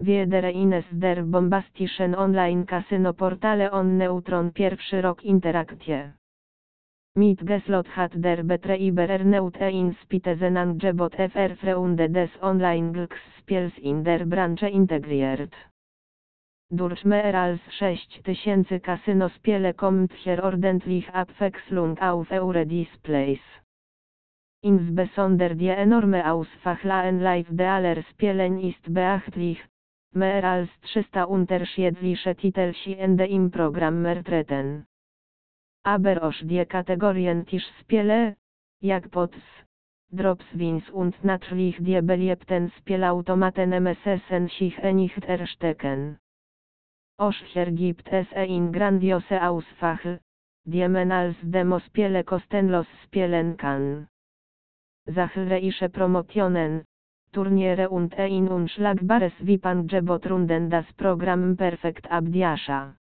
Wiedere Ines der Bombastischen Online Casino Portale on Neutron Pierwszy rok Interaktie. Mit Geslot hat der Betreiber erneut ein Spitezenangebot FR Freunde des Online Glücksspiels in der Branche integriert. Durch mehr als 6000 Casino-Spiele kommt hier ordentlich Abwechslung auf eure Displays. Insbesondere die enorme Ausfachlaen live de aller Spielen ist beachtlich, mehr als 300 unterschiedliche Titel sind im Programm vertreten. Aber auch die Kategorien Tischspiele, jak Pots, Drops Wins und natürlich die beliebten Spielautomaten MSSen sich nicht erstecken. Auch hier gibt es ein grandiose Ausfach, die man als Demospiele kostenlos spielen kann. Zahlreiche Promotionen, Turniere und ein unschlagbares VIP-Angebot runden das Programm perfekt ab Diascha.